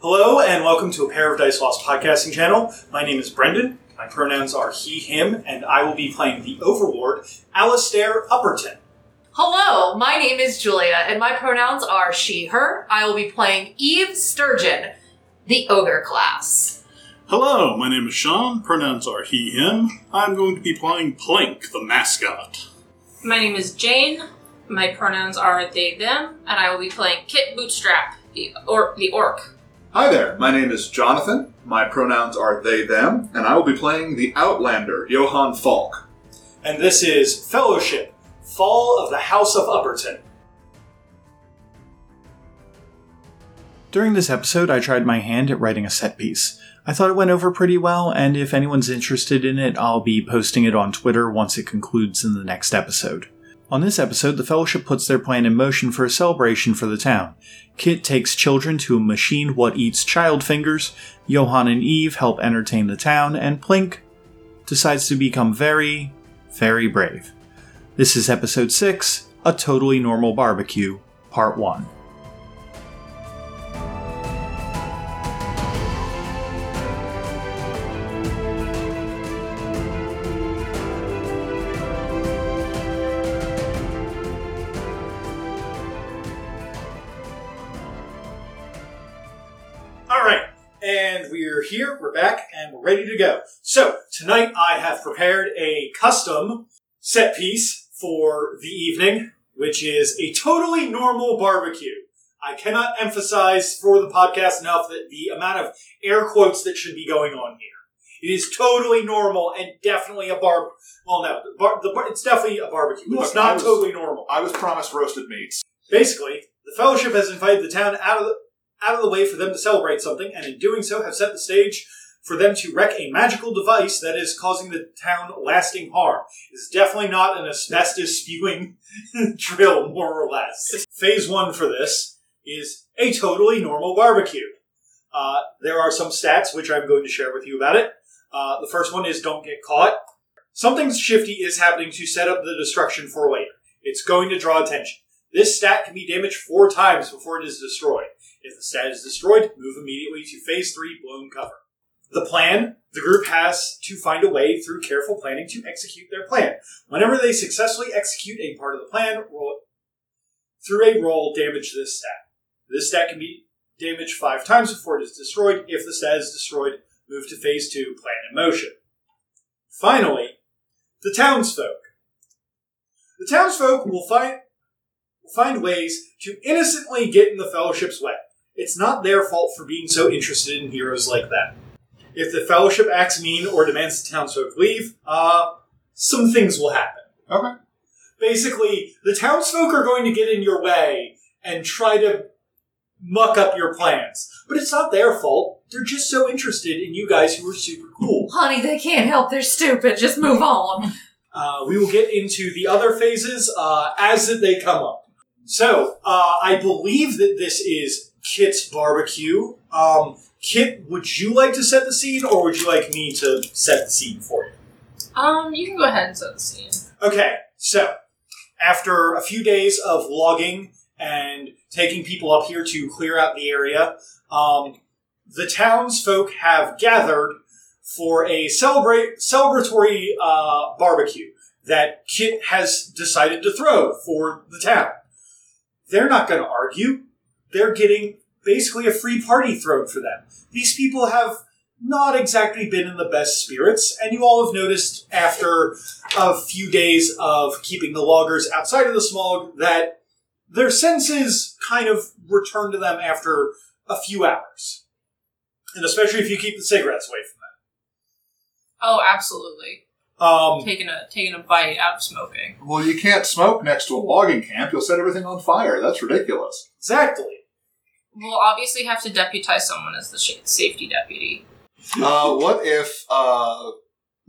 Hello, and welcome to a Pair of Dice Lost podcasting channel. My name is Brendan. My pronouns are he, him, and I will be playing the Overlord, Alistair Upperton. Hello, my name is Julia, and my pronouns are she, her. I will be playing Eve Sturgeon, the ogre class. Hello, my name is Sean. Pronouns are he, him. I'm going to be playing Plink, the mascot. My name is Jane. My pronouns are they, them, and I will be playing Kit Bootstrap, the or the orc. Hi there, my name is Jonathan. My pronouns are they, them, and I will be playing the Outlander, Johann Falk. And this is Fellowship, Fall of the House of Upperton. During this episode, I tried my hand at writing a set piece. I thought it went over pretty well, and if anyone's interested in it, I'll be posting it on Twitter once it concludes in the next episode. On this episode, the Fellowship puts their plan in motion for a celebration for the town. Kit takes children to a machine what eats child fingers, Johann and Eve help entertain the town, and Plink decides to become very, very brave. This is episode 6 A Totally Normal Barbecue, Part 1. And we're here, we're back, and we're ready to go. So, tonight I have prepared a custom set piece for the evening, which is a totally normal barbecue. I cannot emphasize for the podcast enough that the amount of air quotes that should be going on here. It is totally normal and definitely a barb. Well, no, the bar- the bar- it's definitely a barbecue. it's Look, I not was- totally normal. I was promised roasted meats. Basically, the Fellowship has invited the town out of the, out of the way for them to celebrate something, and in doing so, have set the stage for them to wreck a magical device that is causing the town lasting harm. It's definitely not an asbestos spewing drill, more or less. Phase one for this is a totally normal barbecue. Uh, there are some stats which I'm going to share with you about it. Uh, the first one is don't get caught. Something shifty is happening to set up the destruction for later. It's going to draw attention. This stat can be damaged four times before it is destroyed. If the stat is destroyed, move immediately to phase three blown cover. The plan the group has to find a way through careful planning to execute their plan. Whenever they successfully execute a part of the plan, roll through a roll, damage this stat. This stat can be damaged five times before it is destroyed. If the stat is destroyed, move to phase two, plan in motion. Finally, the townsfolk. The townsfolk will find will find ways to innocently get in the fellowship's way. It's not their fault for being so interested in heroes like that. If the fellowship acts mean or demands the townsfolk leave, uh, some things will happen. Okay. Basically, the townsfolk are going to get in your way and try to muck up your plans. But it's not their fault. They're just so interested in you guys who are super cool. Honey, they can't help, they're stupid. Just move on. Uh, we will get into the other phases uh, as they come up. So, uh, I believe that this is Kit's barbecue. Um, Kit, would you like to set the scene, or would you like me to set the scene for you? Um, you can go ahead and set the scene. Okay, so after a few days of logging and taking people up here to clear out the area, um, the townsfolk have gathered for a celebrate celebratory uh, barbecue that Kit has decided to throw for the town. They're not going to argue. They're getting basically a free party thrown for them. These people have not exactly been in the best spirits, and you all have noticed after a few days of keeping the loggers outside of the smog that their senses kind of return to them after a few hours. And especially if you keep the cigarettes away from them. Oh, absolutely. Um, Taking a taking a bite out of smoking. Well, you can't smoke next to a logging camp. You'll set everything on fire. That's ridiculous. exactly. We'll obviously have to deputize someone as the sh- safety deputy. Uh, what if, uh,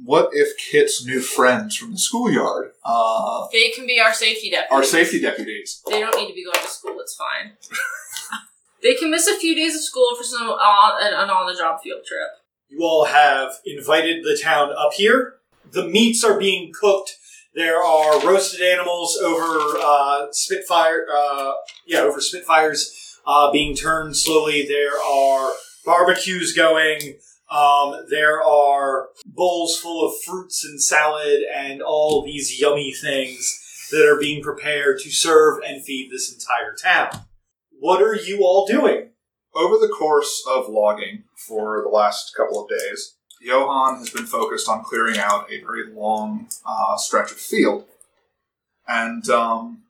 what if Kit's new friends from the schoolyard, uh, They can be our safety deputy. are safety deputies? They don't need to be going to school. It's fine. they can miss a few days of school for some on, an, an on-the-job field trip. You all have invited the town up here. The meats are being cooked. There are roasted animals over uh, Spitfire. Uh, yeah, over Spitfires. Uh, being turned slowly. There are barbecues going. Um, there are bowls full of fruits and salad and all these yummy things that are being prepared to serve and feed this entire town. What are you all doing? Over the course of logging for the last couple of days, Johan has been focused on clearing out a very long uh, stretch of field. And um,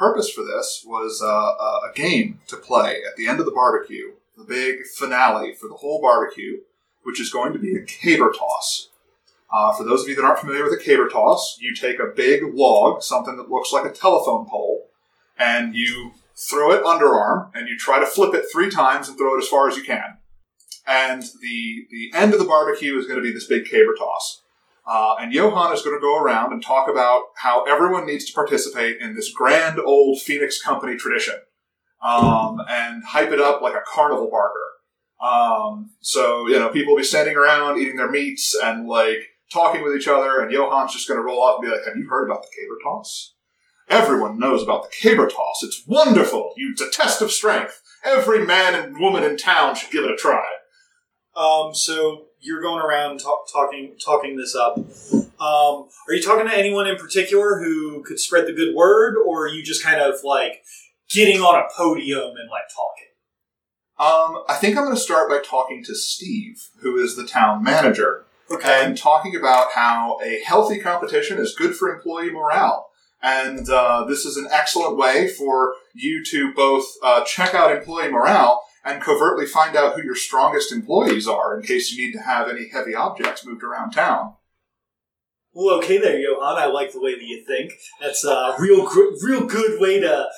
purpose for this was uh, a a game to play at the end of the barbecue, the big finale for the whole barbecue, which is going to be a caber toss. Uh, for those of you that aren't familiar with a caber toss, you take a big log, something that looks like a telephone pole, and you throw it underarm, and you try to flip it three times and throw it as far as you can. And the the end of the barbecue is going to be this big caber toss. Uh, and Johan is going to go around and talk about how everyone needs to participate in this grand old Phoenix Company tradition um, and hype it up like a carnival barker. Um, so, you know, people will be standing around eating their meats and like talking with each other, and Johan's just going to roll up and be like, Have you heard about the caber toss? Everyone knows about the caber toss. It's wonderful. It's a test of strength. Every man and woman in town should give it a try. Um, so you're going around talk, talking talking this up. Um, are you talking to anyone in particular who could spread the good word, or are you just kind of like getting on a podium and like talking? Um, I think I'm going to start by talking to Steve, who is the town manager, and talking about how a healthy competition is good for employee morale. And uh, this is an excellent way for you to both uh, check out employee morale and covertly find out who your strongest employees are in case you need to have any heavy objects moved around town. Well, okay there, Johan. I like the way that you think. That's a real, gr- real good way to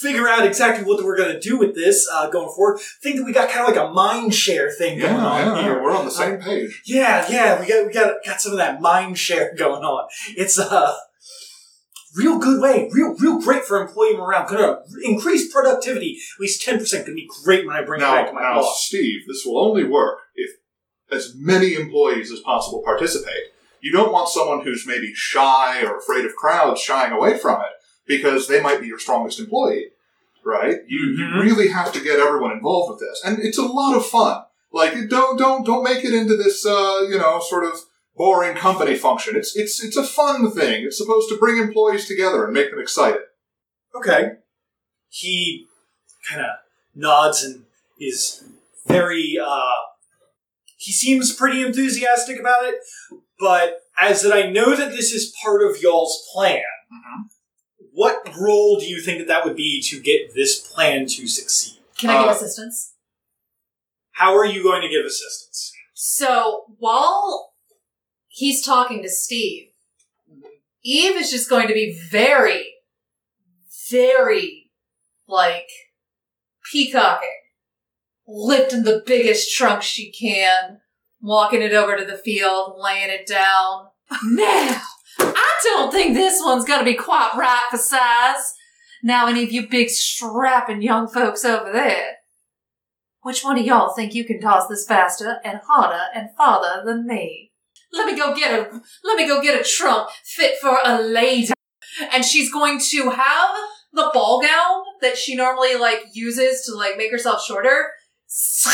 figure out exactly what we're going to do with this uh, going forward. I think that we got kind of like a mind share thing going on here. we're on the same page. Yeah, yeah, we got we got got some of that mind share going on. It's a real good way, real real great for employee morale. Gonna increase productivity at least ten percent. Gonna be great when I bring it back to my now, boss. Steve, this will only work if as many employees as possible participate. You don't want someone who's maybe shy or afraid of crowds shying away from it because they might be your strongest employee, right? You, Mhm. you really have to get everyone involved with this, and it's a lot of fun. Like, don't don't don't make it into this, uh, you know, sort of boring company function. It's it's it's a fun thing. It's supposed to bring employees together and make them excited. Okay. He kind of nods and is very. uh He seems pretty enthusiastic about it, but as that I know that this is part of y'all's plan. What role do you think that that would be to get this plan to succeed? Can I give Uh, assistance? How are you going to give assistance? So while he's talking to Steve, Eve is just going to be very, very like peacocking, lifting the biggest trunk she can, walking it over to the field, laying it down. Now, I don't think this one's gonna be quite right for size. Now, any of you big strapping young folks over there, which one of y'all think you can toss this faster and harder and farther than me? Let me go get a let me go get a trunk fit for a lady. And she's going to have the ball gown that she normally like uses to like make herself shorter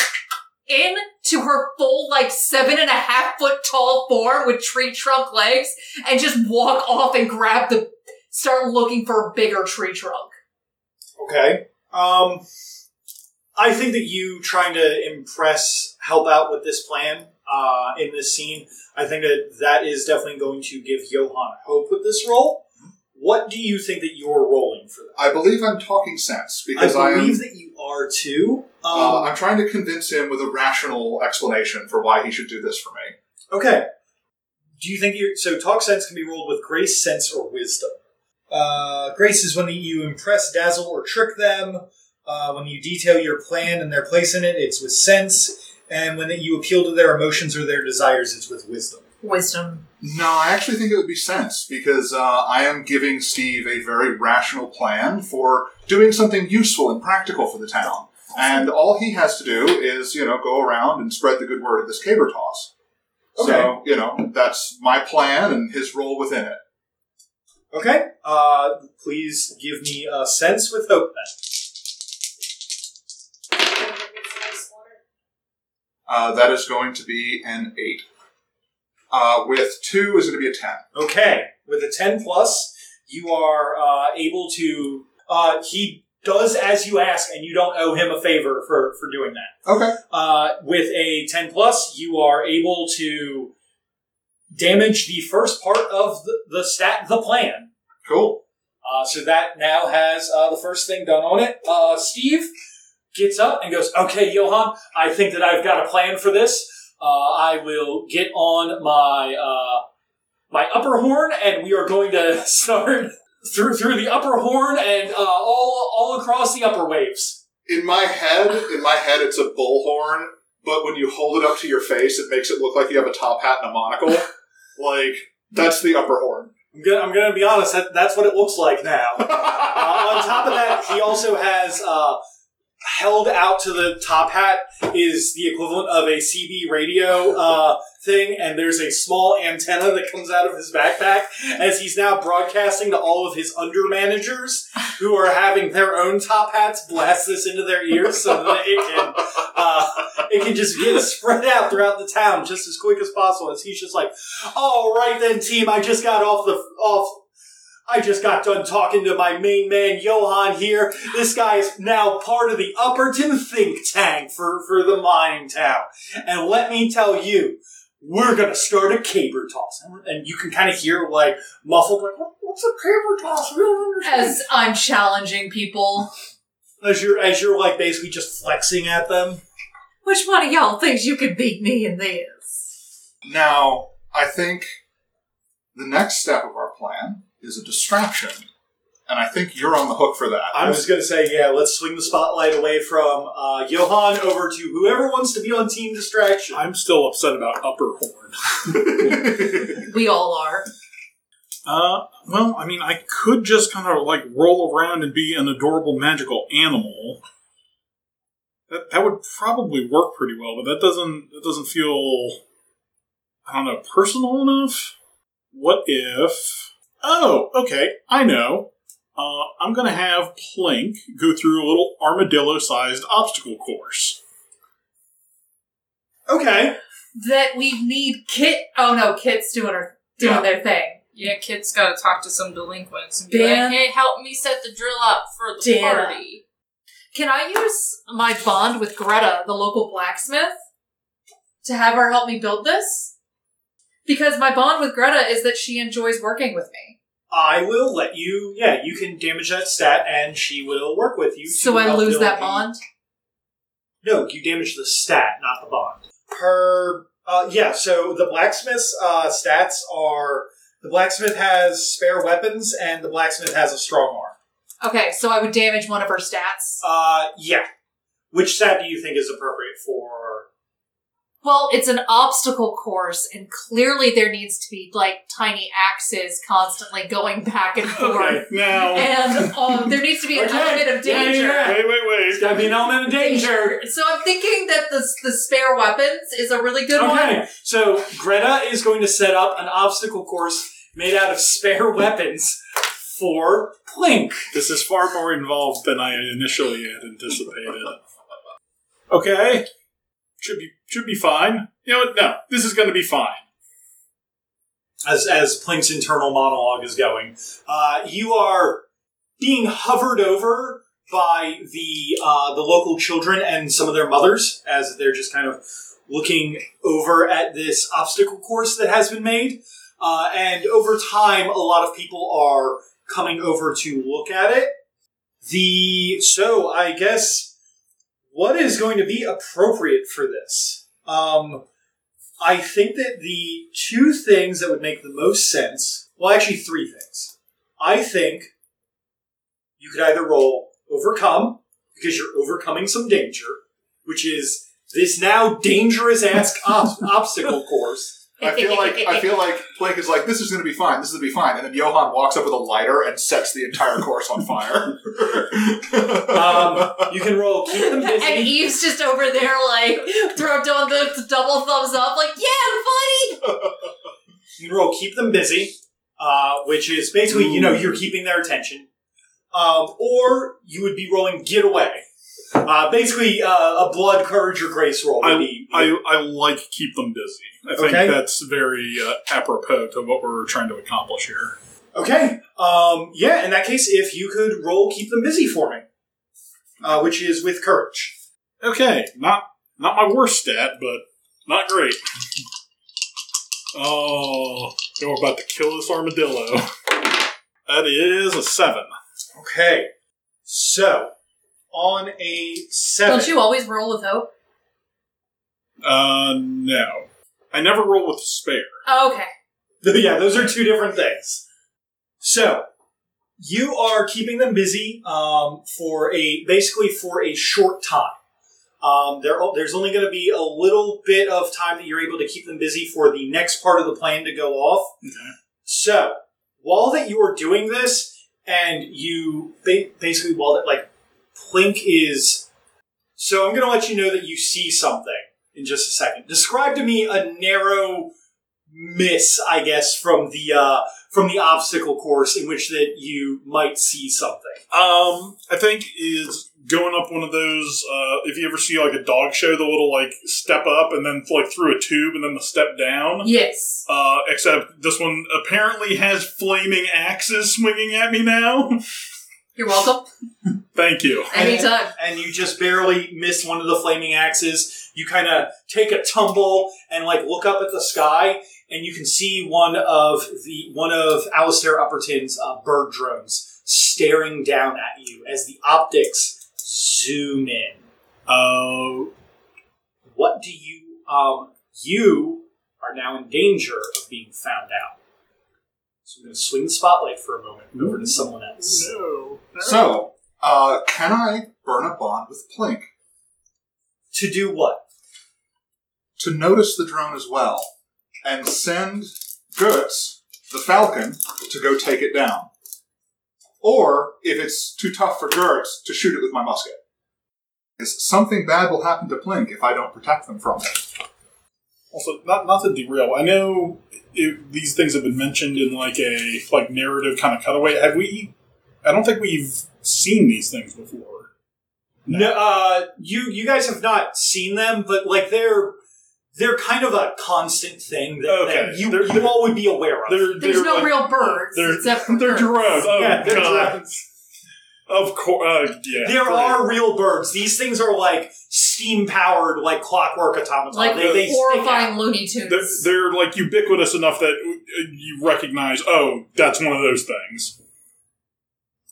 into her full like seven and a half foot tall form with tree trunk legs and just walk off and grab the start looking for a bigger tree trunk. Okay. Um, I think that you trying to impress, help out with this plan uh, in this scene, I think that that is definitely going to give Johan hope with this role. What do you think that you're rolling for that? I believe I'm talking sense because I, I believe am. that you are too. Um, Uh, I'm trying to convince him with a rational explanation for why he should do this for me. okay. Do you think you so talk sense can be rolled with grace, sense, or wisdom? Uh, grace is when you impress, dazzle, or trick them. Uh, when you detail your plan and their place in it, it's with sense. And when you appeal to their emotions or their desires, it's with wisdom. Wisdom. No, I actually think it would be sense because uh, I am giving Steve a very rational plan for doing something useful and practical for the town. And all he has to do is, you know, go around and spread the good word of this caber toss. So, you know, that's my plan and his role within it. Okay. Uh, please give me a sense with hope then. Uh, that is going to be an eight. Uh, with two is going to be a ten. Okay, with a 10 plus, you are uh, able to. Uh, he does as you ask, and you don't owe him a favor for, for doing that. Okay. Uh, with a 10 plus, you are able to damage the first part of the, the stat, the plan. Cool. Uh, so that now has uh, the first thing done on it. Uh, Steve gets up and goes, "Okay, Johan, I think that I've got a plan for this. Uh, I will get on my uh, my upper horn, and we are going to start through through the upper horn and uh, all all across the upper waves." In my head, in my head, it's a bullhorn, but when you hold it up to your face, it makes it look like you have a top hat and a monocle. like that's the upper horn. I'm gonna, I'm gonna be honest. That, that's what it looks like now. Uh, on top of that, he also has uh, held out to the top hat is the equivalent of a CB radio uh, thing, and there's a small antenna that comes out of his backpack as he's now broadcasting to all of his under managers who are having their own top hats blast this into their ears so that it can uh, it can just get spread out throughout the town just as quick as possible. As he's just like, "All right then, team, I just got off the off." I just got done talking to my main man Johan here. This guy is now part of the Upperton think tank for, for the mining town. And let me tell you, we're gonna start a caber toss. And you can kind of hear like muffled like, what's a caber toss? We don't understand. As I'm challenging people, As you're as you're like basically just flexing at them. which one of y'all thinks you could beat me in this? Now, I think the next step of our plan is a distraction, and I think you're on the hook for that. I'm just gonna say, yeah, let's swing the spotlight away from uh, Johan over to whoever wants to be on team distraction. I'm still upset about upper horn. We all are. Uh, well, I mean, I could just kind of like roll around and be an adorable magical animal. That that would probably work pretty well, but that doesn't that doesn't feel I don't know personal enough. What if? Oh, okay, I know. Uh, I'm gonna have Plink go through a little armadillo-sized obstacle course. Okay. That we need Kit. Oh no, Kit's doing her doing Yeah. their thing. Yeah, kids gotta talk to some delinquents and be Dan- like, hey, help me set the drill up for the Dan. party. Can I use my bond with Greta, the local blacksmith, to have her help me build this? Because my bond with Greta is that she enjoys working with me. I will let you. Yeah, you can damage that stat, and she will work with you. to So I help lose build that a- bond? No, you damage the stat, not the bond. Her. Uh, yeah. So the blacksmith's uh, stats are the blacksmith has spare weapons, and the blacksmith has a strong arm. Okay, so I would damage one of her stats. Uh, yeah. Which stat do you think is appropriate for? Well, it's an obstacle course, and clearly there needs to be like tiny axes constantly going back and forth. now. And um, there needs to be an Okay. element of Yeah, danger. yeah, wait, wait, There's wait. got to be an element of danger. So I'm thinking that the the spare weapons is a really good one. Okay, so Greta is going to set up an obstacle course made out of spare weapons for Plink. This is far more involved than I initially had anticipated. Okay, should be should be fine. You know what? No, this is going to be fine. as as Plink's internal monologue is going. Uh, you are being hovered over by the uh, the local children and some of their mothers as they're just kind of looking over at this obstacle course that has been made. Uh, and over time, a lot of people are coming over to look at it. The so I guess what is going to be appropriate for this? Um, I think that the two things that would make the most sense, well, actually, three things. I think you could either roll overcome, because you're overcoming some danger, which is this now dangerous ass ob- obstacle course. I feel like I feel like Blake is like, this is going to be fine. This is going to be fine. And then Johan walks up with a lighter and sets the entire course on fire. Um, you can roll keep them busy. And. Eve's just over there, like, throw down the double thumbs up, like, yeah, buddy! You can roll keep them busy, uh, which is basically, you know, you're keeping their attention. Um, or you would be rolling get away. Uh, basically, uh, a blood, courage, or grace roll be. I, I like keep them busy. I think Okay. that's very uh, apropos to what we're trying to accomplish here. Okay. Um, yeah, in that case, if you could roll keep them busy for me, uh, which is with courage. Okay, not not my worst stat, but not great. oh, we're about to kill this armadillo. That is a seven. Okay. So, on a seven. Don't you always roll with hope? Uh, no. I never roll with spare. Oh, okay. yeah, those are two different things. So, you are keeping them busy um, for a basically for a short time. Um, there, there's only going to be a little bit of time that you're able to keep them busy for the next part of the plan to go off. Okay. So, while that you are doing this, and you ba- basically while that like Plink is, so I'm going to let you know that you see something in just a second. Describe to me a narrow miss, I guess, from the uh, from the obstacle course in which that you might see something. Um, I think is going up one of those. Uh, if you ever see like a dog show, the little like step up and then like through a tube and then the step down. Yes. Uh, except this one apparently has flaming axes swinging at me now. You're welcome. Thank you. Anytime. and you just barely miss one of the flaming axes. You kind of take a tumble and like look up at the sky, and you can see one of the one of Alistair Upperton's uh, bird drones staring down at you as the optics zoom in. Uh, What do you um you are now in danger of being found out. So I'm going to swing the spotlight for a moment over to someone else. no. So, uh, can I burn a bond with Plink To do what? to notice the drone as well and send Gertz, the Falcon, to go take it down? Or, if it's too tough for Gertz, to shoot it with my musket? Because something bad will happen to Plink if I don't protect them from it. Also, not not to derail. I know it, these things have been mentioned in like a like narrative kind of cutaway. Have we? I don't think we've seen these things before. No, uh, you you guys have not seen them, but like they're they're kind of a constant thing that, Okay. that you They're- you all would be aware of. They're, There's they're no like- real birds They're, except for they're birds. drones. Oh yeah, they're god! drones. Of course, uh, yeah. There great. are real birds. These things are like steam powered, like clockwork automatons. Like they, they horrifying out. Looney Tunes. They're, they're like ubiquitous enough that uh, you recognize. Oh, that's one of those things.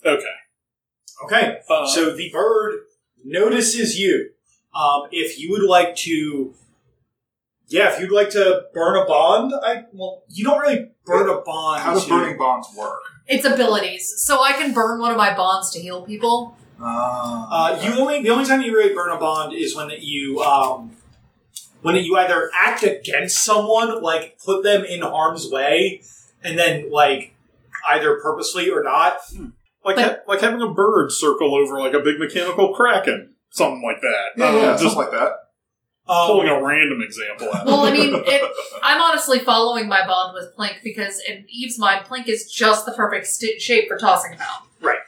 Okay. Okay, Uh, so the bird notices you. Um, if you would like to, yeah, if you'd like to burn a bond, I well, you don't really burn a bond. How do burning bonds work? It's abilities. So I can burn one of my bonds to heal people. Uh, you only the only time you really burn a bond is when you um, when you either act against someone, like put them in harm's way, and then like either purposely or not. like but- ha- like having a bird circle over like a big mechanical kraken, something like that. Yeah, Uh, yeah, just just like that. Um, pulling a random example out. Well, I mean, it, I'm honestly following my bond with Plink because in Eve's mind, Plink is just the perfect st- shape for tossing him out. Right.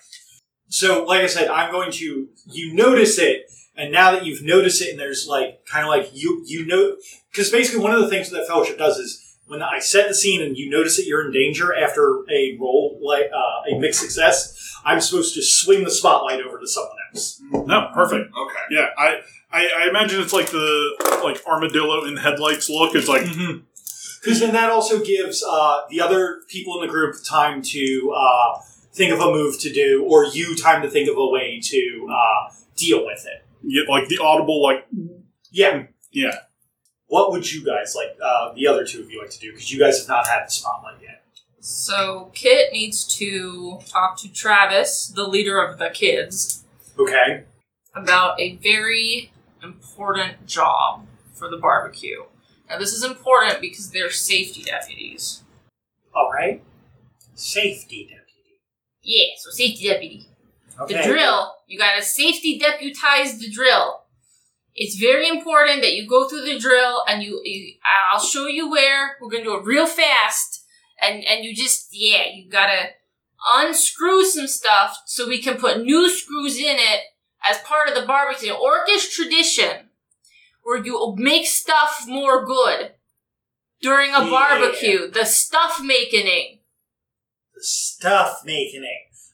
So, like I said, I'm going to you notice it, and now that you've noticed it, and there's like kind of like you you know because basically one of the things that Fellowship does is when I set the scene and you notice that you're in danger after a roll like uh, a mixed success, I'm supposed to swing the spotlight over to someone else. no, perfect. Okay. Yeah, I, I I imagine it's like the like armadillo in headlights look. It's like Because then that also gives uh, the other people in the group time to uh, think of a move to do, or you time to think of a way to uh, deal with it. yeah, like the audible like Yeah. yeah. What would you guys like? Uh, the other two of you like to do because you guys have not had the spotlight yet. So Kit needs to talk to Travis, the leader of the kids, Okay. about a very important job for the barbecue. Now this is important because they're safety deputies. All right. Safety deputy. Yeah, so safety deputy. Okay. The drill, you gotta safety deputize the drill. It's very important that you go through the drill and you, you I'll show you where. We're gonna do it real fast. And and you just yeah, you gotta unscrew some stuff so we can put new screws in it as part of the barbecue, orcish tradition, where you make stuff more good during a Yeah. barbecue. The stuff making. The stuff making.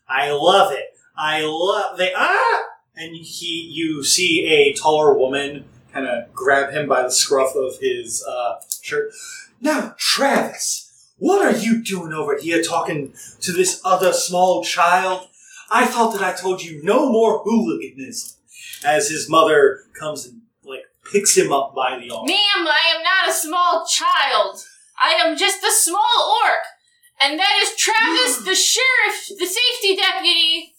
I love it. I love they ah and he you see a taller woman kind of grab him by the scruff of his uh, shirt. Now, Travis, what are you doing over here talking to this other small child? I thought that I told you no more hooliganism. As his mother comes and like picks him up by the arm. Ma'am, I am not a small child. I am just a small orc. And that is Travis, mm. the sheriff, the safety deputy.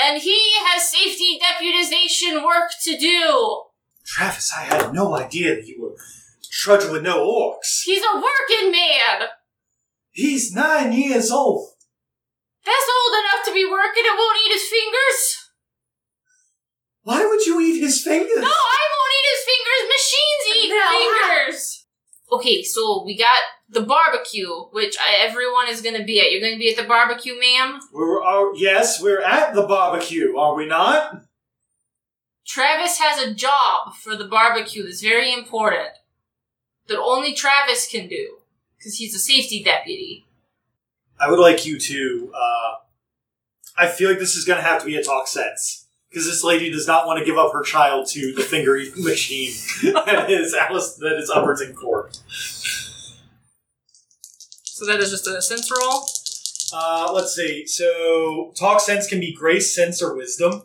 And he has safety deputization work to do. Travis, I had no idea that you were trudging with no orcs. He's a working man. He's nine years old. That's old enough to be working and won't eat his fingers. Why would you eat his fingers? No, I won't eat his fingers. Machines eat No. fingers. Okay, so we got the barbecue, which I, everyone is going to be at. You're going to be at the barbecue, ma'am? We're are, yes, we're at the barbecue, are we not? Travis has a job for the barbecue that's very important. That only Travis can do. Because he's a safety deputy. I would like you to. Uh, I feel like this is going to have to be a talk sense because this lady does not want to give up her child to the finger eating machine that is Alice that is Upperton Court. So that is just a sense roll. Uh, let's see. So talk sense can be grace, sense, or wisdom.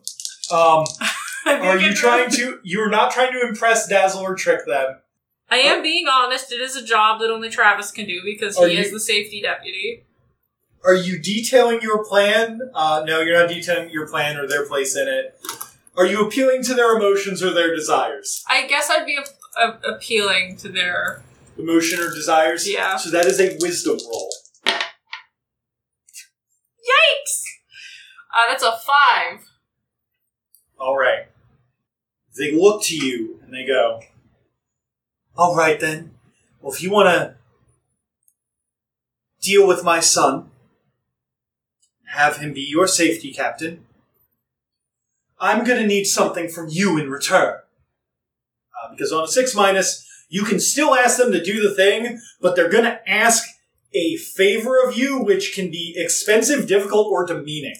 Um, are you trying to? You're not trying to impress, dazzle, or trick them. I am being honest. It is a job that only Travis can do because Are he you- is the safety deputy. Are you detailing your plan? Uh, no, you're not detailing your plan or their place in it. Are you appealing to their emotions or their desires? I guess I'd be a- a- appealing to their. Emotion or desires? Yeah. So that is a wisdom roll. Yikes! Uh, that's a five. All right. They look to you and they go, All right then. Well, if you want to deal with my son, have him be your safety captain, I'm going to need something from you in return. Uh, because on a six minus, you can still ask them to do the thing, but they're going to ask a favor of you, which can be expensive, difficult, or demeaning.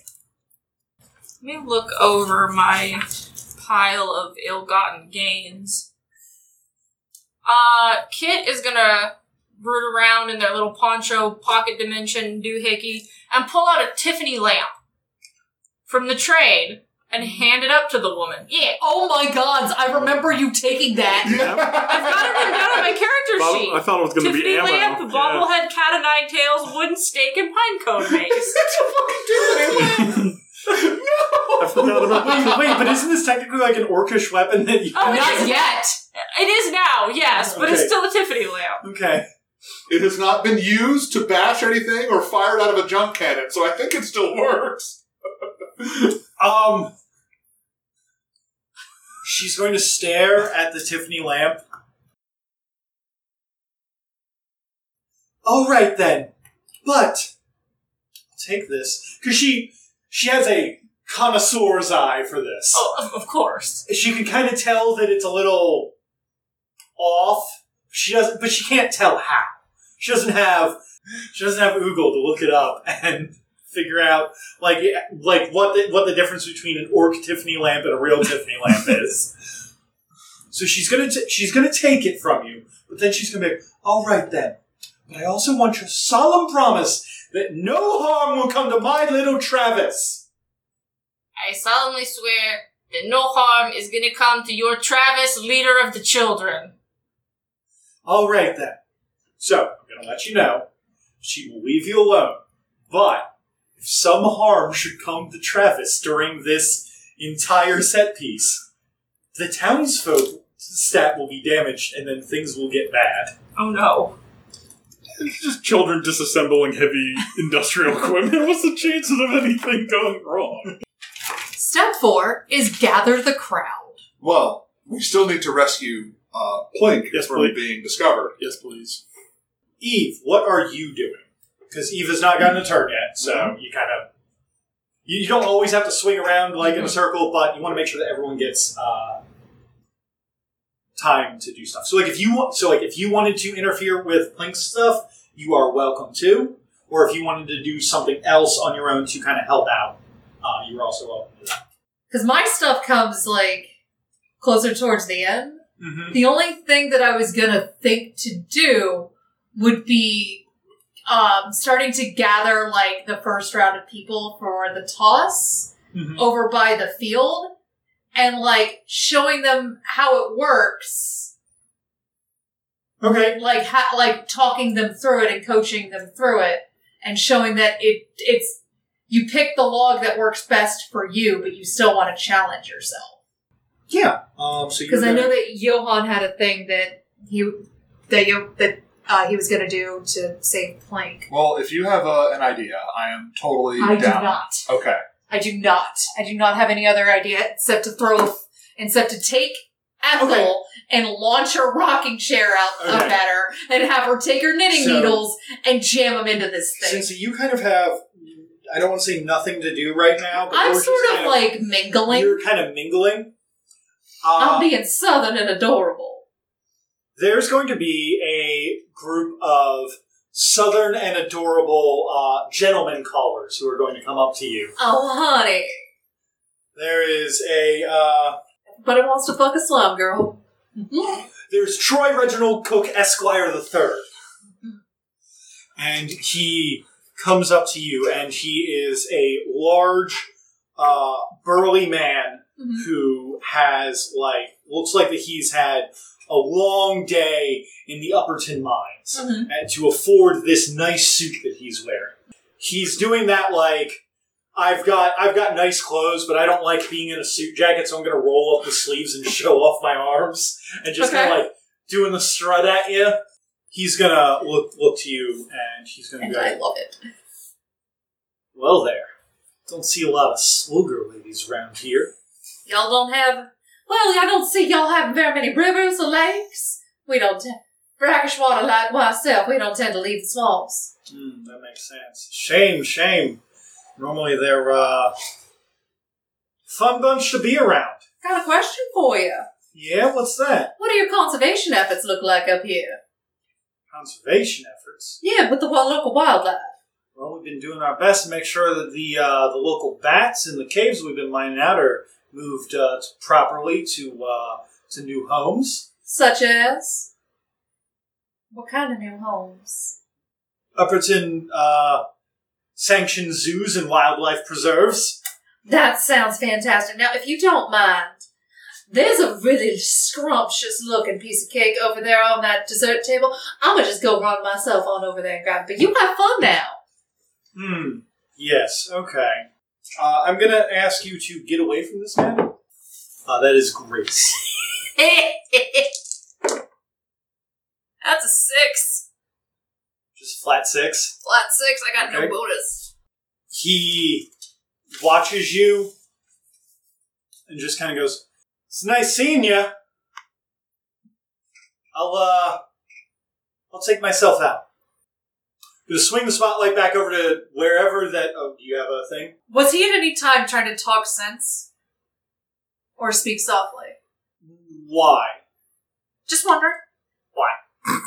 Let me look over my pile of ill-gotten gains. Uh, Kit is gonna root around in their little poncho pocket dimension doohickey and pull out a Tiffany lamp from the train and hand it up to the woman. Yeah, Oh my gods, I remember you taking that. Yeah. I've got it written down on my character Thought- sheet. I thought it was going to be Tiffany ammo. lamp, Yeah. bobblehead, cat o' nine tails, wooden stake, and pine cone mace. I forgot about Wait, wait, but isn't this technically like an orcish weapon that you Oh, it Not is. yet. it is now, yes, but it's Okay. still a Tiffany lamp. Okay. It has not been used to bash anything or fired out of a junk cannon, so I think it still works. Um, she's going to stare at the Tiffany lamp. All right then, but I'll take this because she she has a connoisseur's eye for this. Oh, of, of course. She can kind of tell that it's a little off. She doesn't, but she can't tell how. She doesn't have she doesn't have Oogle to look it up and figure out like like what the, what the difference between an orc Tiffany lamp and a real Tiffany lamp is. So she's gonna t- she's gonna take it from you, but then she's gonna be like, all right then. But I also want your solemn promise that no harm will come to my little Travis. I solemnly swear that no harm is gonna come to your Travis, leader of the children. All right then. So I'm gonna let you know she will leave you alone, but if some harm should come to Travis during this entire set piece, the townsfolk stat will be damaged, and then things will get bad. Oh no. It's just children disassembling heavy industrial equipment. What's the chances of anything going wrong? Step four is gather the crowd. Well, we still need to rescue uh, Plink Yes, from Plink. being discovered. Yes, please. Eve, what are you doing? Because Eve has not gotten a turn yet, so you kind of You, you don't always have to swing around like in a circle, but you want to make sure that everyone gets uh, time to do stuff. So like if you want, so like if you wanted to interfere with Plink's stuff, you are welcome to. Or if you wanted to do something else on your own to kind of help out, uh, you are also welcome to. Because my stuff comes like closer towards the end. Mm-hmm. The only thing that I was gonna think to do would be um, starting to gather like the first round of people for the toss Mm-hmm. over by the field and like showing them how it works. Okay. Like ha- like talking them through it and coaching them through it and showing that it it's you pick the log that works best for you, but you still want to challenge yourself. Yeah. Um. So Because I know that Johan had a thing that he that you that uh, he was going to do to save Plank. Well, if you have uh, an idea, I am totally I do not. Okay. I do not. I do not have any other idea except to throw, except to take Ethel Okay. and launch her rocking chair out up Okay. at her and have her take her knitting So- needles and jam them into this thing. Since you kind of have, I don't want to say nothing to do right now, but I'm sort of kind like mingling. you're kind of mingling. Uh, I'm being southern and adorable. there's going to be a group of southern and adorable uh, gentlemen callers who are going to come up to you. Oh, honey. There is a uh, But it wants to fuck a slum girl. there's Troy Reginald Cook Esquire the Third, and he comes up to you, and he is a large, uh, burly man Mhm. who has like looks like that he's had a long day in the Upperton mines Mhm. and to afford this nice suit that he's wearing. He's doing that like I've got I've got nice clothes, but I don't like being in a suit jacket, so I'm gonna roll up the sleeves and show off my arms and just kind of like doing the strut at you. He's gonna look look to you and he's gonna And go. I love it. Well, there. Don't see a lot of slugger ladies around here. Y'all don't have. Well, I don't see y'all having very many rivers or lakes. We don't. T- brackish water like myself, we don't tend to leave the swamps. Hmm, that makes sense. Shame, shame. Normally they're uh fun bunch to be around. Got a question for you. Yeah, what's that? What do your conservation efforts look like up here? Conservation efforts. Yeah, with the local wildlife. Well, we've been doing our best to make sure that the uh, the local bats in the caves we've been mining out are moved uh, properly to uh, to new homes. Such as? What kind of new homes? Upperton uh, sanctioned zoos and wildlife preserves. That sounds fantastic. Now, if you don't mind, there's a really scrumptious looking piece of cake over there on that dessert table. I'm gonna just go run myself on over there and grab it. But you have fun now. Hmm. Yes. Okay. Uh, I'm gonna ask you to get away from this man. Uh, that is Grace. That's a six. Just flat six. Flat six. I got Okay. no bonus. He watches you and just kind of goes, "It's nice seeing you. I'll uh, I'll take myself out. Gonna swing the spotlight back over to wherever that. Oh, do you have a thing? Was he at any time trying to talk sense? Or speak softly? Why? Just wondering. Why?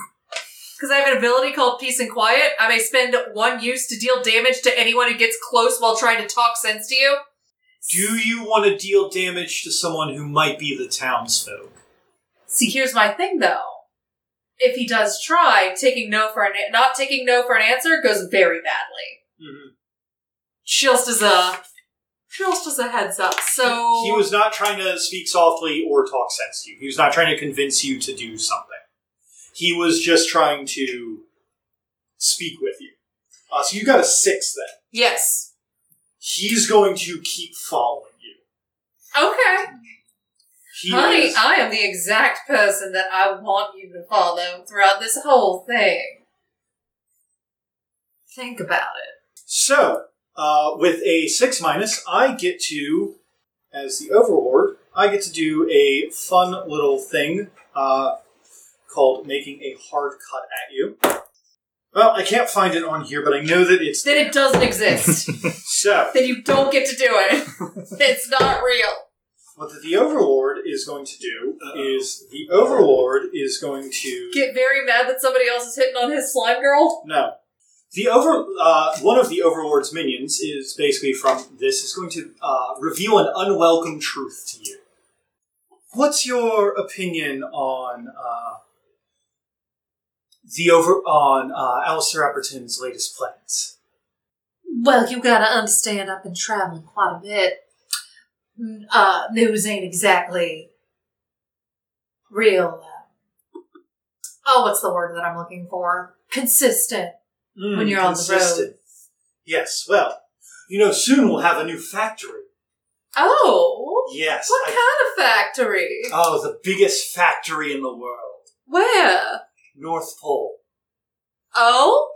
Because I have an ability called Peace and Quiet. I may spend one use to deal damage to anyone who gets close while trying to talk sense to you. Do you want to deal damage to someone who might be the townsfolk? See, here's my thing though. If he does try, taking no for an not taking no for an answer goes very badly. Mm-hmm. Just as a just as a heads up. So He was not trying to speak softly or talk sense to you. He was not trying to convince you to do something. He was just trying to speak with you. Uh, so you got a six then. yes. He's going to keep following you. Okay. He Honey, is- I am the exact person that I want you to follow throughout this whole thing. Think about it. So, uh, with a six minus, I get to, as the overlord, I get to do a fun little thing uh, called making a hard cut at you. Well, I can't find it on here, but I know that it's Then it doesn't exist. so. then you don't get to do it. It's not real. What the Overlord is going to do is the Overlord is going to Get very mad that somebody else is hitting on his slime girl. no. The over uh, one of the Overlord's minions is basically from this is going to uh, reveal an unwelcome truth to you. What's your opinion on uh, the over on uh, Alistair Upperton's latest plans? Well, you gotta understand, I've been traveling quite a bit. Mm, Uh, news ain't exactly real. Uh, oh, what's the word that I'm looking for? Consistent. When you're on the road. Consistent. Yes. Well, you know, soon we'll have a new factory. Oh, Yes. what I- kind of factory? oh, the biggest factory in the world, Where? North Pole. Oh,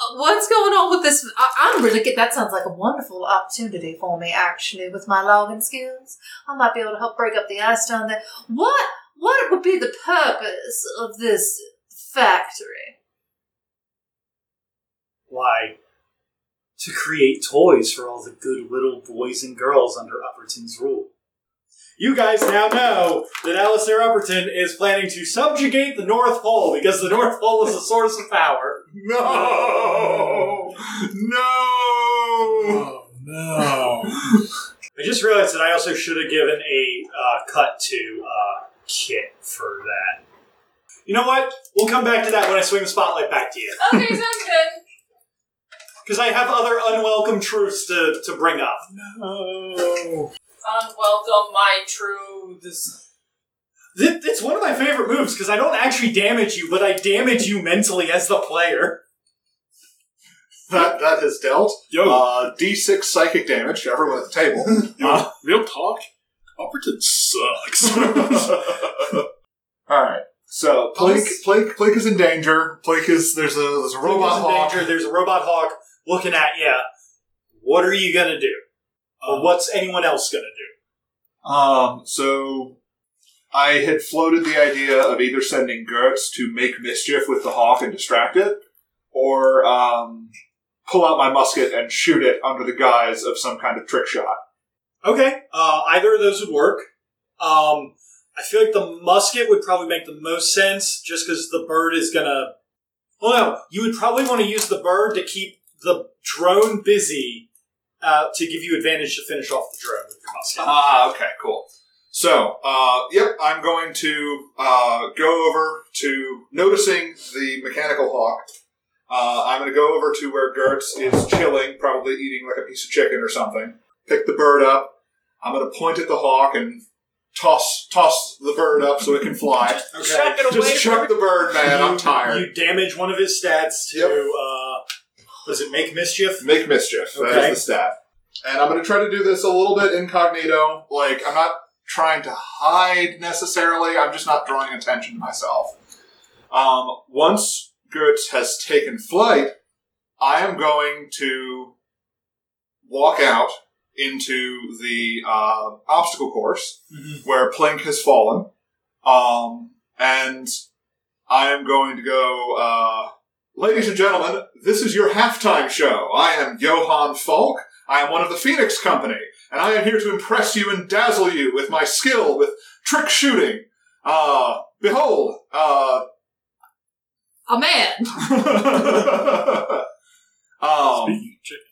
Uh, what's going on with this? I, I'm really get. That sounds like a wonderful opportunity for me, actually, with my logging skills. I might be able to help break up the ice down there. What? What would be the purpose of this factory? Why? To create toys for all the good little boys and girls under Upperton's rule. You guys now know that Alistair Upperton is planning to subjugate the North Pole because the North Pole is a source of power. No! No! Oh no! I just realized that I also should have given a uh, cut to uh, Kit for that. You know what? We'll come back to that when I swing the spotlight back to you. Okay, sounds good. Because I have other unwelcome truths to, to bring up. No! Unwelcome my truths. Th- It's one of my favorite moves because I don't actually damage you, but I damage you mentally as the player. That, that has dealt Yo, uh, D6 psychic damage to everyone at the table. yo, real talk. Upperton sucks. Alright. So Plink, Plink, Plink is in danger. Plink is there's a there's a robot There's a hawk. danger, There's a robot hawk looking at you. What are you gonna do? Or what's anyone else gonna do? Um, so I had floated the idea of either sending Gertz to make mischief with the hawk and distract it, or um, pull out my musket and shoot it under the guise of some kind of trick shot. Okay, uh, either of those would work. Um, I feel like the musket would probably make the most sense, just because the bird is gonna. Well, no, you would probably want to use the bird to keep the drone busy, uh, to give you advantage to finish off the drone with your musket. Ah, okay, cool. So, uh, yep, I'm going to uh, go over to noticing the mechanical hawk. Uh, I'm going to go over to where Gertz is chilling, probably eating like a piece of chicken or something. Pick the bird up. I'm going to point at the hawk and toss toss the bird up so it can fly. Okay. Chuck it away Just chuck the bird, man. I'm You- tired. You damage one of his stats to. Yep. Does it make mischief? Make mischief. Okay. is the stat. And I'm going to try to do this a little bit incognito. Like, I'm not trying to hide necessarily. I'm just not drawing attention to myself. Um, once Gertz has taken flight, I am going to walk out into the uh, obstacle course Mhm. where Plink has fallen. Um, and I am going to go, uh, ladies and gentlemen, this is your halftime show. I am Johann Falk. I am one of the Phoenix Company, and I am here to impress you and dazzle you with my skill with trick shooting. Uh, behold, uh, A man. um, Speaking of chicken.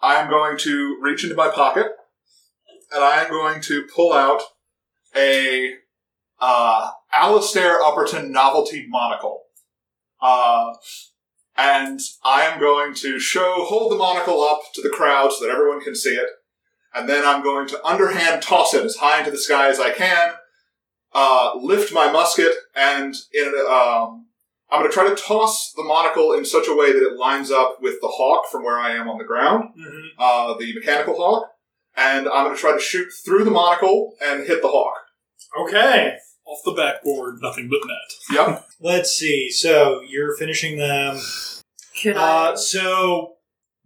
I am going to reach into my pocket and I am going to pull out a uh, Alistair Upperton novelty monocle. Uh, and I am going to show, hold the monocle up to the crowd so that everyone can see it. And then I'm going to underhand toss it as high into the sky as I can, uh, lift my musket, and in um, I'm going to try to toss the monocle in such a way that it lines up with the hawk from where I am on the ground, Mhm. uh, the mechanical hawk, and I'm going to try to shoot through the monocle and hit the hawk. Okay. Off the backboard, nothing but net. Yep. Let's see. So you're finishing them. Could I? Uh, so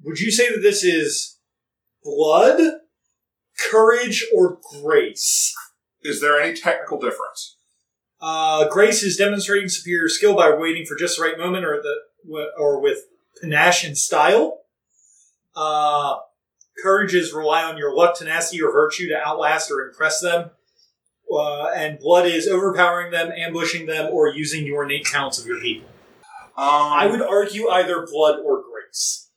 would you say that this is blood, courage, or grace? Is there any technical difference? Uh, Grace is demonstrating superior skill by waiting for just the right moment, or the or with panache and style. Uh, courage is rely on your luck, tenacity, or virtue to outlast or impress them. Uh, and blood is overpowering them, ambushing them, or using your innate talents of your people. Um, I would argue either blood or grace.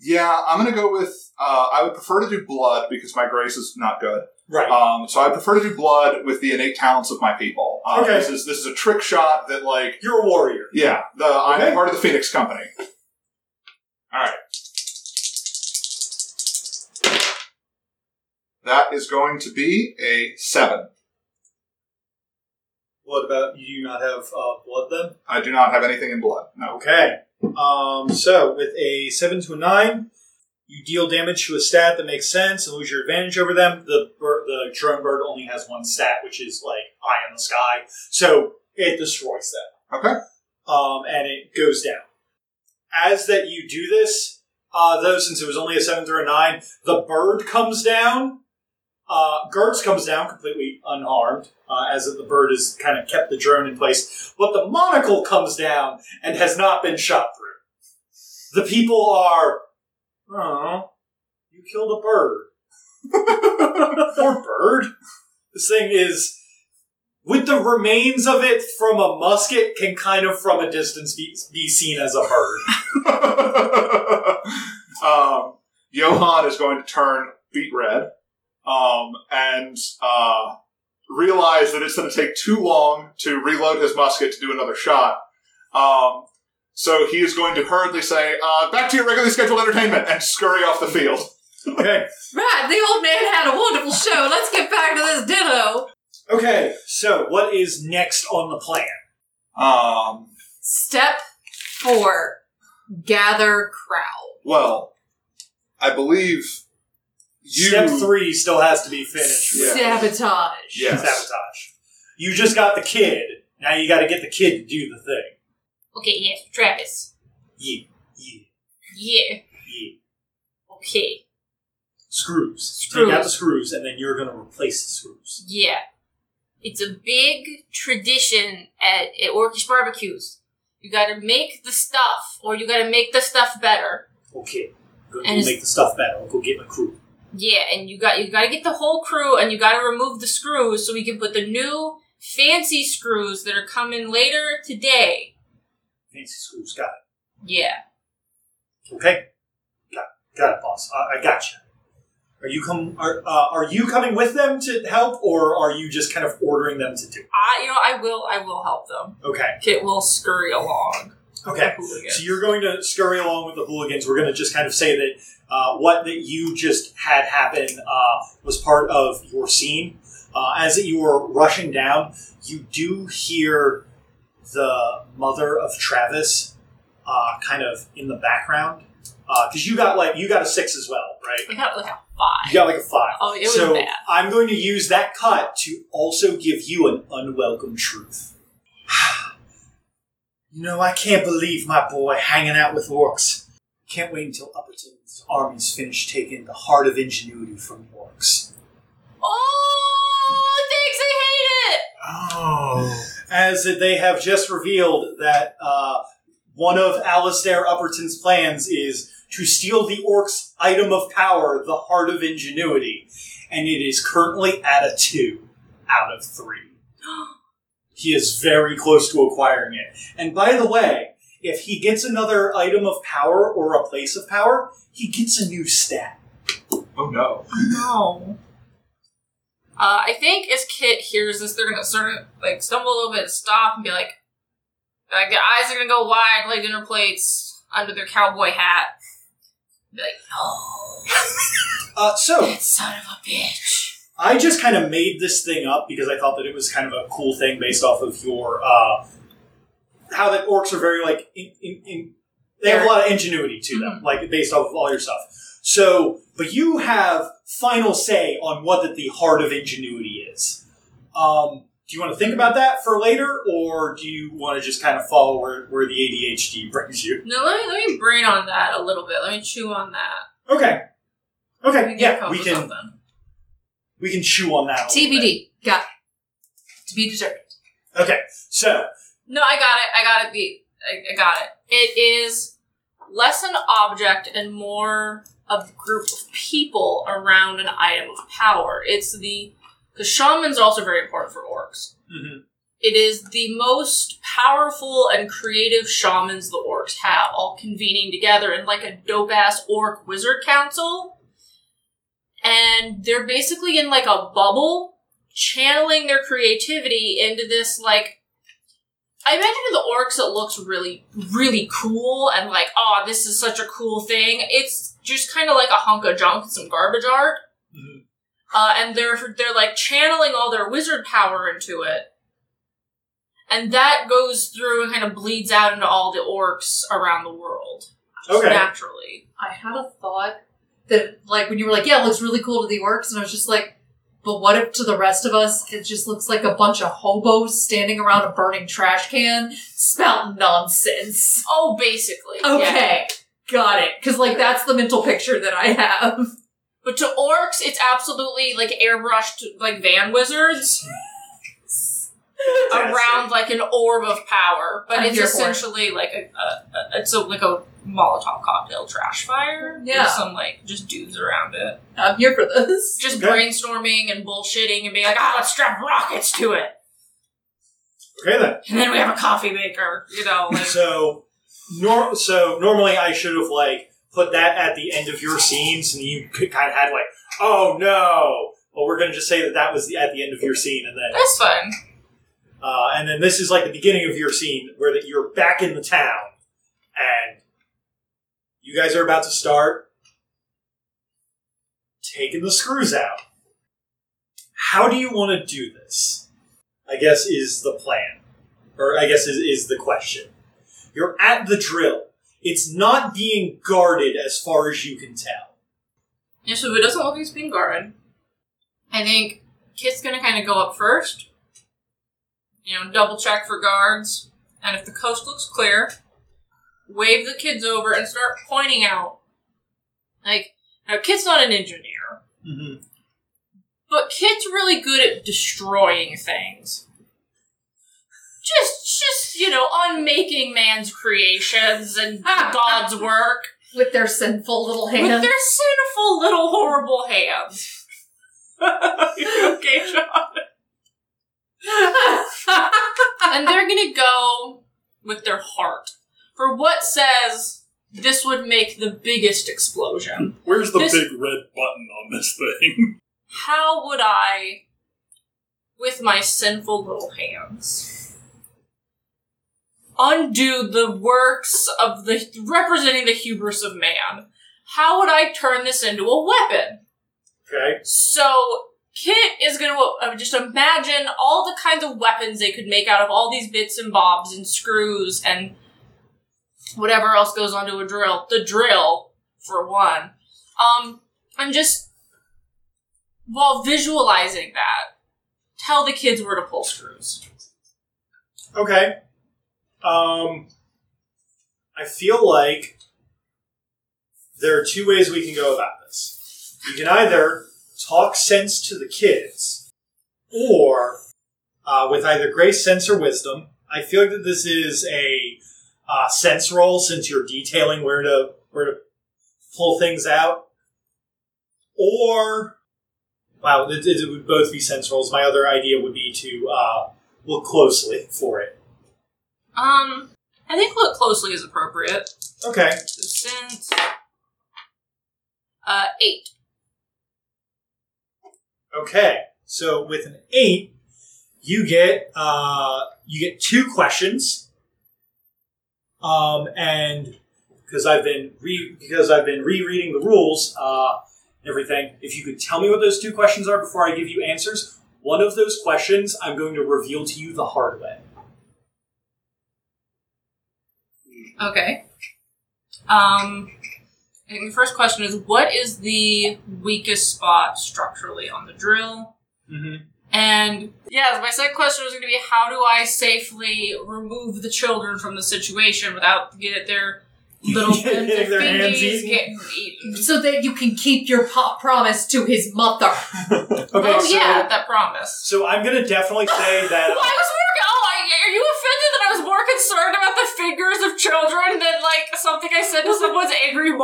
Yeah, I'm gonna go with. Uh, I would prefer to do blood because my grace is not good. Right. Um, so I prefer to do blood with the innate talents of my people. Uh, Okay. This is this is a trick shot that like You're a warrior. yeah. The I'm part of the Phoenix Company. All right. That is going to be a seven. What about you? Do not have uh, blood then? I do not have anything in blood. No. Okay. Um, so with a seven to a nine, you deal damage to a stat that makes sense and lose your advantage over them. The bird, the drone bird only has one stat, which is like eye in the sky, so it destroys them. Okay. Um, and it goes down. As that you do this, uh, though, since it was only a seven through a nine, the bird comes down. Uh, Gertz comes down completely unharmed, uh, as the bird has kind of kept the drone in place. But the monocle comes down and has not been shot through. The people are, oh, you killed a bird. Poor bird. This thing is, with the remains of it from a musket, can kind of from a distance be, be seen as a bird. um, Johann is going to turn beet red um, and uh, realize that it's going to take too long to reload his musket to do another shot. Um, so he is going to hurriedly say, uh, "Back to your regularly scheduled entertainment," and scurry off the field. Okay. Right, the old man had a wonderful show. Let's get back to this ditto. Okay, so what is next on the plan? Um, Step four gather crowd. well, I believe you. Step three still has to be finished. Yeah. Sabotage. Yes. Sabotage. You just got the kid. Now you got to get the kid to do the thing. Okay, yes, Travis. Yeah, yeah, Yeah. yeah. Okay. Screws. Take out the Screws. screws, and then you're going to replace the screws. Yeah. It's a big tradition at, at Orcish barbecues. You gotta make the stuff, or you gotta make the stuff better. Okay. Go And go it's- make the stuff better. I'll go get my crew. Yeah, and you got you gotta get the whole crew, and you gotta remove the screws so we can put the new fancy screws that are coming later today. Fancy screws. Got it. Yeah. Okay. Got it. Got it, boss. I, I got you. Are you come? Are uh, are you coming with them to help, or are you just kind of ordering them to do? it? I you know I will I will help them. Okay. Kit will scurry along. Okay. So you're going to scurry along with the hooligans. We're going to just kind of say that uh, what that you just had happen uh, was part of your scene. Uh, as you were rushing down, you do hear the mother of Travis uh, kind of in the background because you got like you got a six as well, right? We got like a five. You got like a five. Oh, it was so bad. I'm going to use that cut to also give you an unwelcome truth. you know, I can't believe my boy hanging out with orcs. Can't wait until Upperton's armies finish taking the heart of ingenuity from the orcs. Oh, thanks. I hate it. Oh. As they have just revealed that uh, one of Alistair Upperton's plans is to steal the orcs' item of power, the Heart of Ingenuity, and it is currently at a two out of three. He is very close to acquiring it. And by the way, if he gets another item of power or a place of power, he gets a new stat. Oh no. No. Uh, I think as Kit hears this, they're gonna sort of like stumble a little bit, stop, and be like, like their eyes are gonna go wide like dinner plates under their cowboy hat. Be like, no, Uh, so, that son of a bitch. I just kind of made this thing up because I thought that it was kind of a cool thing based off of your uh, how that orcs are very like in, in, in they have a lot of ingenuity to them, like based off of all your stuff. So, but you have final say on what that the heart of ingenuity is. Um, do you want to think about that for later, or do you want to just kind of follow where, where the ADHD brings you? No, let me let me brain on that a little bit. Let me chew on that. Okay, okay, yeah, we can something. We can chew on that. a. TBD. Got it. To be determined. Okay, so No, I got it. I got it. The I, I got it. It is less an object and more a group of people around an item of power. It's the the shamans are also very important for orcs. mhm. It is the most powerful and creative shamans the orcs have, all convening together in like a dope ass orc wizard council. And they're basically in like a bubble, channeling their creativity into this like I imagine to the orcs it looks really, really cool and like, oh, this is such a cool thing. It's just kind of like a hunk of junk, some garbage art. Mhm. Uh, and they're they're like channeling all their wizard power into it, and that goes through and kind of bleeds out into all the orcs around the world okay, naturally. I had a thought that, like, when you were like, "Yeah, it looks really cool to the orcs," and I was just like, "But what if to the rest of us it just looks like a bunch of hobos standing around a burning trash can, spouting nonsense?" Oh, basically. yeah. Okay, got it. Because like that's the mental picture that I have. But to orcs, it's absolutely like airbrushed like van wizards around like an orb of power. But I'm it's here it. essentially like a, a, a it's a, like a Molotov cocktail trash fire. Yeah. With some like just dudes around it. I'm here for this. Just Okay. brainstorming and bullshitting and being like, ah, let's strap rockets to it. okay then. And then we have a coffee maker, you know, like So, nor- so normally I should have like put that at the end of your scenes, and you could kind of had like, oh no. Well, we're gonna just say that that was the, at the end of your scene, and then that's fun. Uh, and then this is like the beginning of your scene where that you're back in the town, and you guys are about to start taking the screws out. How do you want to do this? I guess is the plan, or I guess is, is the question. You're at the drill. It's not being guarded as far as you can tell. Yeah, so if it doesn't look like it's being guarded, I think Kit's gonna kind of go up first. You know, double check for guards, and if the coast looks clear, wave the kids over and start pointing out. Like, now Kit's not an engineer, Mm-hmm. but Kit's really good at destroying things. Just, just you know, unmaking man's creations and God's work With their sinful little hands. with their sinful little horrible hands. okay, John. And they're gonna go with their heart for what says this would make the biggest explosion. Where's the This- big red button on this thing? How would I, with my sinful little hands, undo the works of the representing the hubris of man? How would I turn this into a weapon? Okay. So Kit is going to uh, just imagine all the kinds of weapons they could make out of all these bits and bobs and screws and whatever else goes onto a drill. The drill, for one. Um, and just while visualizing that, tell the kids where to pull screws. Okay. Um, I feel like there are two ways we can go about this. You can either talk sense to the kids, or uh, with either grace, sense, or wisdom. I feel like that this is a uh, sense roll since you're detailing where to where to pull things out, or wow, it, it would both be sense rolls. My other idea would be to uh, look closely for it. Um, I think look closely is appropriate. Okay. So since uh eight. Okay. So with an eight, you get uh, you get two questions. Um, and because I've been re because I've been rereading the rules, uh, and everything. If you could tell me what those two questions are before I give you answers, one of those questions I'm going to reveal to you the hard way. Okay. Um, I think the first question is what is the weakest spot structurally on the drill? Mm-hmm. And yeah, my second question was going to be how do I safely remove the children from the situation without get their little Getting their their hands eaten? getting eaten? so that you can keep your po- promise to his mother. okay. oh so, yeah, that promise. so I'm going to definitely say Well, that. I was working. Fingers of children than like something I said to someone's angry mom.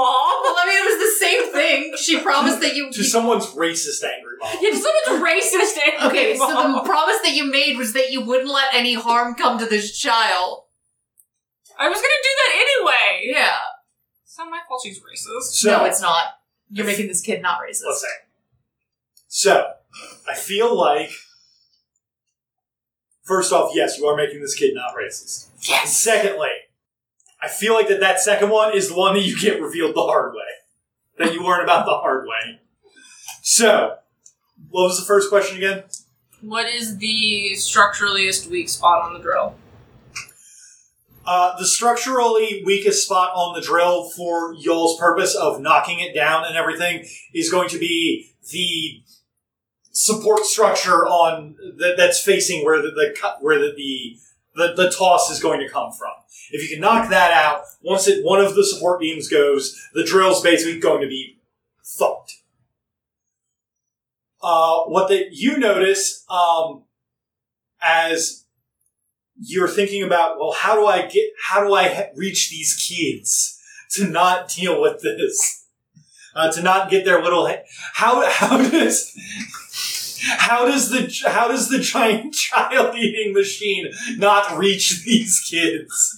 Well, I mean, it was the same thing. She promised that you. To someone's racist angry mom. Yeah, someone's racist angry Okay, so mom. the promise that you made was that you wouldn't let any harm come to this child. I was gonna do that anyway. Yeah. It's not my fault she's racist. So, no, it's not. You're making this kid not racist. let's say. So, I feel like, first off, yes, you are making this kid not racist. And secondly, I feel like that that second one is the one that you get revealed the hard way. That you learn about the hard way. So, what was the first question again? What is the structuralist weak spot on the drill? Uh, the structurally weakest spot on the drill for y'all's purpose of knocking it down and everything is going to be the support structure on that, that's facing where the, the where the, the the the toss is going to come from. If you can knock that out, once it one of the support beams goes, the drill's basically going to be thumped. Uh, what that you notice um, as you're thinking about, well, how do I get, how do I ha- reach these kids to not deal with this, uh, to not get their little, how how does how does the how does the giant child eating machine not reach these kids?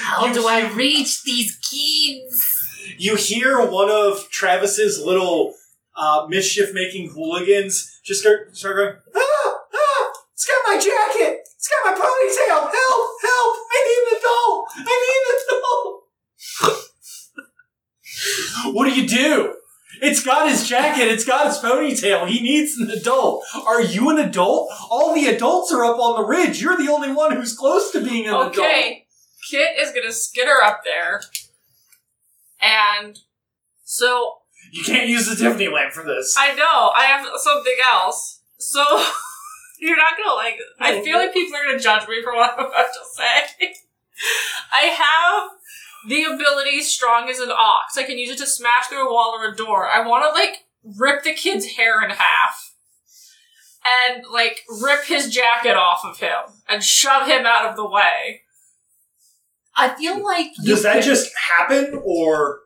How You do I reach these kids? You hear one of Travis's little uh, mischief-making hooligans just start start going, ah, ah, it's got my jacket, it's got my ponytail, help, help, I need an adult, I need an adult. what do you do? It's got his jacket, it's got his ponytail, he needs an adult. Are you an adult? All the adults are up on the ridge, you're the only one who's close to being an adult. Okay, Kit is gonna skitter up there, and so You can't use the Tiffany lamp for this. I know I have something else. So you're not gonna like. it. I oh, feel like people are gonna judge me for what I'm about to say. I have the ability strong as an ox. I can use it to smash through a wall or a door. I want to like rip the kid's hair in half. And like rip his jacket off of him and shove him out of the way. I feel like you Does that could- just happen, or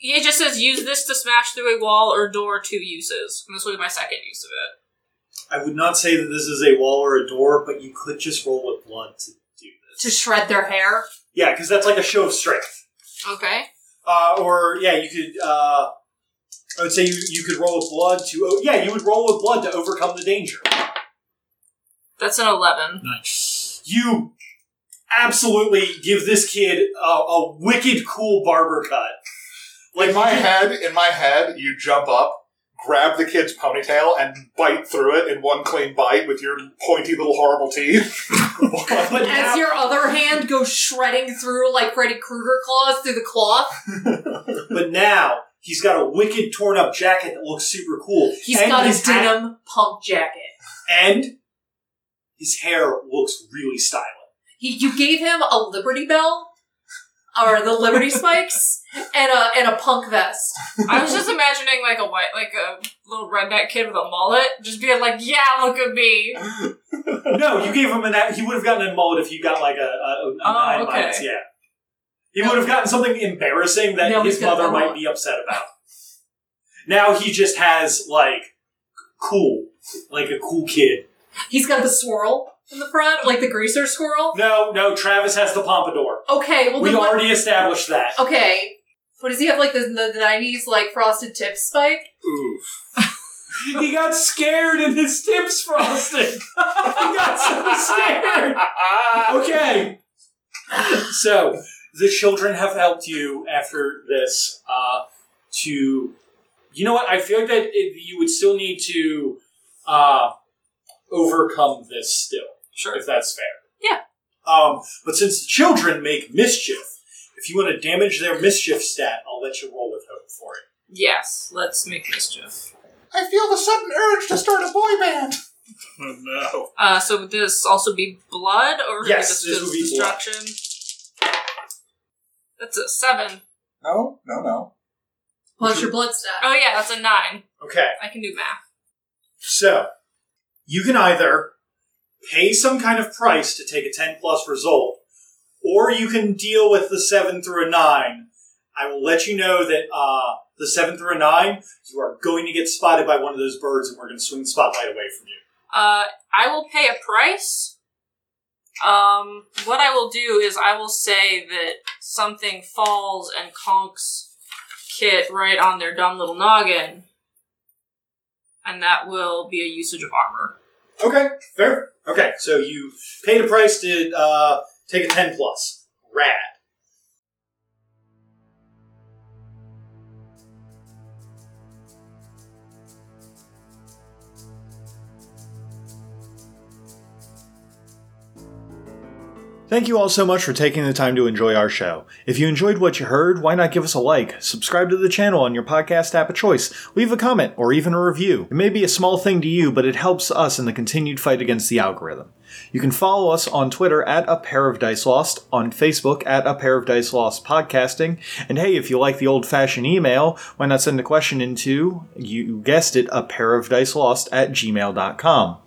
It just says use this to smash through a wall or door. Two uses. And this will be my second use of it. I would not say that this is a wall or a door, but you could just roll with blood to do this. to shred their hair? Yeah, because that's like a show of strength. Okay. Uh, or yeah, you could. Uh, I would say you, you could roll with blood to. Oh, yeah, you would roll with blood to overcome the danger. That's an eleven. Nice. You absolutely give this kid a, a wicked cool barber cut. Like in my head, in my head, you jump up, grab the kid's ponytail, and bite through it in one clean bite with your pointy little horrible teeth. but now- As your other hand goes shredding through like Freddy Krueger claws through the cloth. but now he's got a wicked torn up jacket that looks super cool. He's And got his hat- denim punk jacket. and his hair looks really stylish. He, you gave him a Liberty Bell, or the Liberty Spikes, and a and a punk vest. I was just imagining like a white, like a little redneck kid with a mullet, just being like, "Yeah, look at me." no, you gave him an. He would have gotten a mullet if you got like a, a, a Oh, nine okay. minus, Yeah, he would have gotten something embarrassing that No, his mother might be upset about. Now he just has like cool, like a cool kid. He's got the swirl in the front, like the greaser squirrel? No, no, Travis has the pompadour. Okay, well we what- already established that. Okay. What does he have like the the nineties like frosted tip spike? Oof. he got scared and his tips frosted. he got so scared. Okay. So the children have helped you after this uh, to. You know what? I feel like that it, you would still need to uh, overcome this still, Sure. if that's fair. Yeah. Um, but since the children make mischief, if you want to damage their mischief stat, I'll let you roll with hope for it. Yes, let's make mischief. I feel the sudden urge to start a boy band. Oh, no. Uh, so would this also be blood or Yes, just this would be blood. destruction? That's a seven. No, no, no. What's your blood stat? Oh yeah, that's a nine. Okay. I can do math. So, you can either pay some kind of price to take a 10 plus result, or you can deal with the seven through a nine. I will let you know that uh, the seven through a nine, you are going to get spotted by one of those birds, and we're going to swing the spotlight away from you. Uh, I will pay a price. Um, what I will do is I will say that something falls and conks Kit right on their dumb little noggin, and that will be a usage of armor. Okay, fair. Okay, so you paid a price to uh, take a ten plus. Rad. Thank you all so much for taking the time to enjoy our show. If you enjoyed what you heard, why not give us a like, subscribe to the channel on your podcast app of choice, leave a comment, or even a review. It may be a small thing to you, but it helps us in the continued fight against the algorithm. You can follow us on Twitter at A Pair of Dice Lost, on Facebook at A Pair of Dice Lost Podcasting, and hey, if you like the old fashioned email, why not send a question into, you guessed it, A Pair of Dice Lost at gmail.com.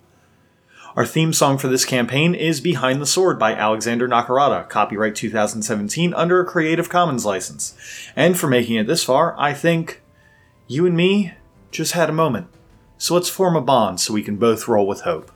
Our theme song for this campaign is Behind the Sword by Alexander Nakarada, copyright 2017 under a Creative Commons license. And for making it this far, I think you and me just had a moment. So let's form a bond so we can both roll with hope.